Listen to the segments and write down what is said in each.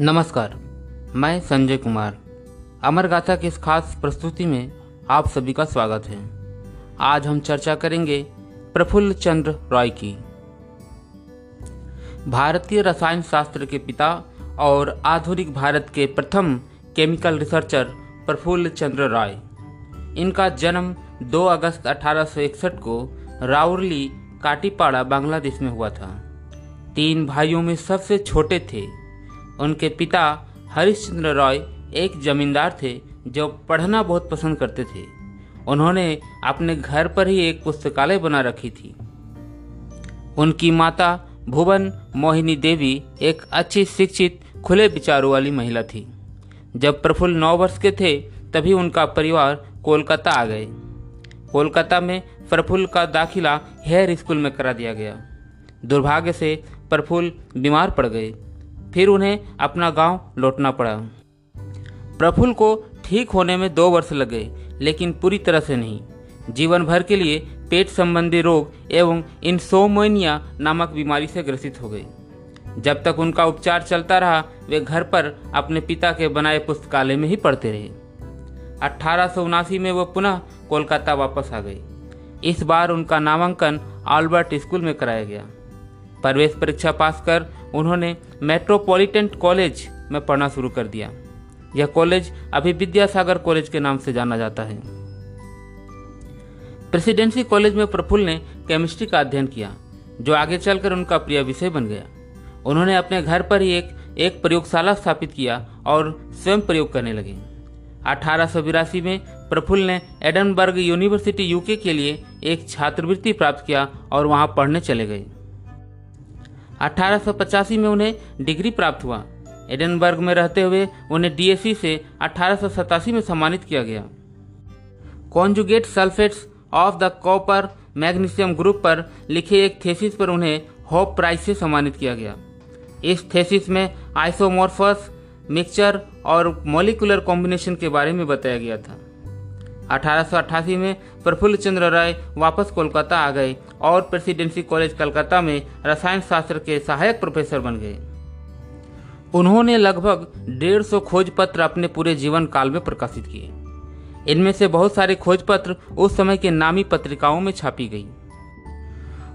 नमस्कार, मैं संजय कुमार। अमर गाथा की इस खास प्रस्तुति में आप सभी का स्वागत है। आज हम चर्चा करेंगे प्रफुल्ल चंद्र रॉय की। भारतीय रसायन शास्त्र के पिता और आधुनिक भारत के प्रथम केमिकल रिसर्चर प्रफुल्ल चंद्र रॉय। इनका जन्म 2 अगस्त 1861 को राउरली, काटीपाड़ा, बांग्लादेश में हुआ था। तीन भाइयों में सबसे छोटे थे उनके पिता हरिश्चंद्र रॉय एक जमींदार थे जो पढ़ना बहुत पसंद करते थे। उन्होंने अपने घर पर ही एक पुस्तकालय बना रखी थी। उनकी माता भुवन मोहिनी देवी एक अच्छी शिक्षित, खुले विचारों वाली महिला थी। जब प्रफुल्ल नौ वर्ष के थे, तभी उनका परिवार कोलकाता आ गए। कोलकाता में प्रफुल्ल का दाखिला हेयर स्कूल में करा दिया गया। दुर्भाग्य से प्रफुल्ल बीमार पड़ गए। फिर उन्हें अपना गाँव लौटना पड़ा। प्रफुल्ल को ठीक होने में दो वर्ष लग गए लेकिन पूरी तरह से नहीं। जीवन भर के लिए पेट संबंधी रोग एवं इंसोमोनिया नामक बीमारी से ग्रसित हो गए। जब तक उनका उपचार चलता रहा, वे घर पर अपने पिता के बनाए पुस्तकालय में ही पढ़ते रहे। अठारह में वो पुनः कोलकाता वापस आ गए। इस बार उनका नामांकन आल्बर्ट स्कूल में कराया गया। प्रवेश परीक्षा पास कर उन्होंने मेट्रोपॉलिटन कॉलेज में पढ़ना शुरू कर दिया। यह कॉलेज अभी विद्यासागर कॉलेज के नाम से जाना जाता है। प्रेसिडेंसी कॉलेज में प्रफुल्ल ने केमिस्ट्री का अध्ययन किया, जो आगे चलकर उनका प्रिय विषय बन गया। उन्होंने अपने घर पर ही एक एक प्रयोगशाला स्थापित किया और स्वयं प्रयोग करने लगे। अठारह में प्रफुल्ल ने एडनबर्ग यूनिवर्सिटी यूके के लिए एक छात्रवृत्ति प्राप्त किया और वहाँ पढ़ने चले गए। अठारह में उन्हें डिग्री प्राप्त हुआ। एडनबर्ग में रहते हुए उन्हें डीएससी से अठारह में सम्मानित किया गया। Conjugate sulphates of the copper magnesium group पर लिखे एक थेसिस पर उन्हें होप प्राइज से सम्मानित किया गया। इस थेसिस में आइसोमोर्फस, मिक्सचर और मोलिकुलर कॉम्बिनेशन के बारे में बताया गया था। अठारह सौ अठासी में प्रफुल्ल चंद्र राय वापस कोलकाता आ गए और प्रेसिडेंसी कॉलेज कलकत्ता में रसायन शास्त्र के सहायक प्रोफेसर बन गए। उन्होंने लगभग डेढ़ सौ खोज पत्र अपने पूरे जीवन काल में प्रकाशित किए। इनमें से बहुत सारे खोज पत्र उस समय के नामी पत्रिकाओं में छापी गई।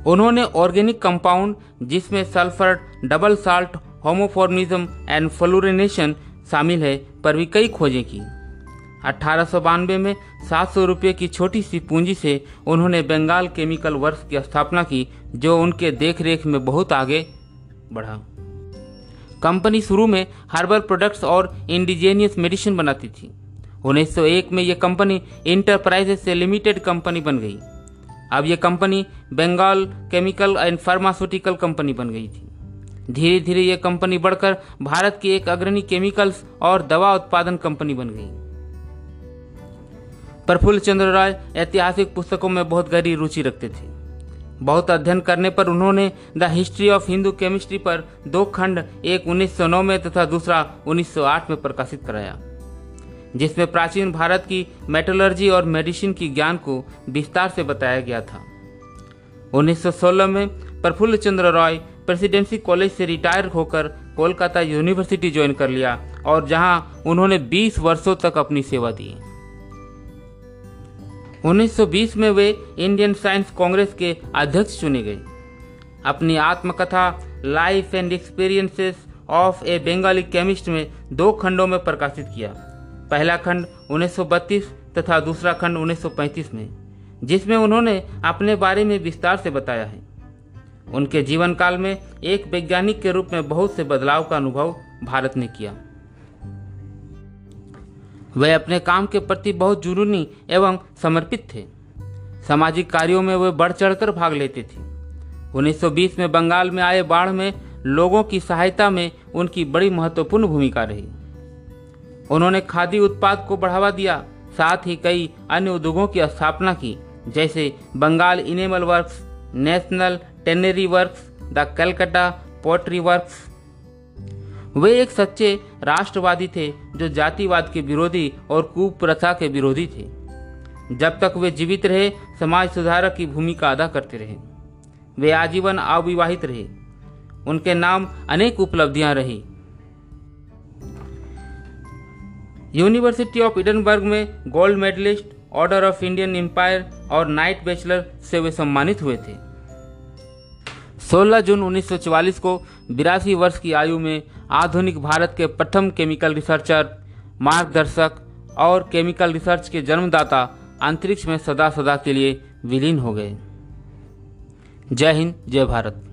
उन्होंने ऑर्गेनिक कंपाउंड, जिसमें sulphur, double salt, homomorphism and fluorination शामिल है, पर भी कई खोजें की। अठारह में सात सौ रुपये की छोटी सी पूंजी से उन्होंने बंगाल केमिकल वर्क्स की स्थापना की, जो उनके देखरेख में बहुत आगे बढ़ा। कंपनी शुरू में हर्बल प्रोडक्ट्स और इंडिजेनियस मेडिसिन बनाती थी। 1901 में यह कंपनी इंटरप्राइजेज से लिमिटेड कंपनी बन गई। अब यह company Bengal chemical and pharmaceutical company बन गई थी। धीरे धीरे यह कंपनी बढ़कर भारत की एक अग्रणी केमिकल्स और दवा उत्पादन कंपनी बन गई। प्रफुल्ल चंद्र राय ऐतिहासिक पुस्तकों में बहुत गहरी रुचि रखते थे। बहुत अध्ययन करने पर उन्होंने the history of Hindu chemistry पर दो खंड, एक 1909 में तथा दूसरा 1908 में प्रकाशित कराया, जिसमें प्राचीन भारत की मेटलर्जी और मेडिसिन की ज्ञान को विस्तार से बताया गया था। 1916 में प्रफुल्ल चंद्र रॉय प्रेसिडेंसी कॉलेज से रिटायर होकर कोलकाता यूनिवर्सिटी ज्वाइन कर लिया और जहाँ उन्होंने 20 वर्षों तक अपनी सेवा दी। 1920 में वे इंडियन साइंस कांग्रेस के अध्यक्ष चुने गए। अपनी आत्मकथा, life and experiences of a Bengali chemist में दो खंडों में प्रकाशित किया। पहला खंड 1932 तथा दूसरा खंड 1935 में, जिसमें उन्होंने अपने बारे में विस्तार से बताया है। उनके जीवन काल में एक वैज्ञानिक के रूप में बहुत से बदलाव का अनुभव भारत ने किया। वे अपने काम के प्रति बहुत जुनूनी एवं समर्पित थे। सामाजिक कार्यों में वे बढ़ चढ़कर भाग लेते थे। 1920 में बंगाल में आए बाढ़ में लोगों की सहायता में उनकी बड़ी महत्वपूर्ण भूमिका रही। उन्होंने खादी उत्पाद को बढ़ावा दिया, साथ ही कई अन्य उद्योगों की स्थापना की, जैसे Bengal enamel works, national tannery works, the Calcutta pottery works वे एक सच्चे राष्ट्रवादी थे जो जातिवाद के विरोधी और कुप्रथा के विरोधी थे। जब तक वे जीवित रहे, समाज सुधारक की भूमिका अदा करते रहे। वे आजीवन अविवाहित रहे। उनके नाम अनेक उपलब्धियाँ रही। यूनिवर्सिटी ऑफ़ इडनबर्ग में gold medalist, order of Indian empire और नाइट बैचलर से वे सम्मानित हुए थे। 16 जून 1944 को बिरासी वर्ष की आयु में आधुनिक भारत के प्रथम केमिकल रिसर्चर, मार्गदर्शक और केमिकल रिसर्च के जन्मदाता अंतरिक्ष में सदा सदा के लिए विलीन हो गए। जय हिंद, जय भारत।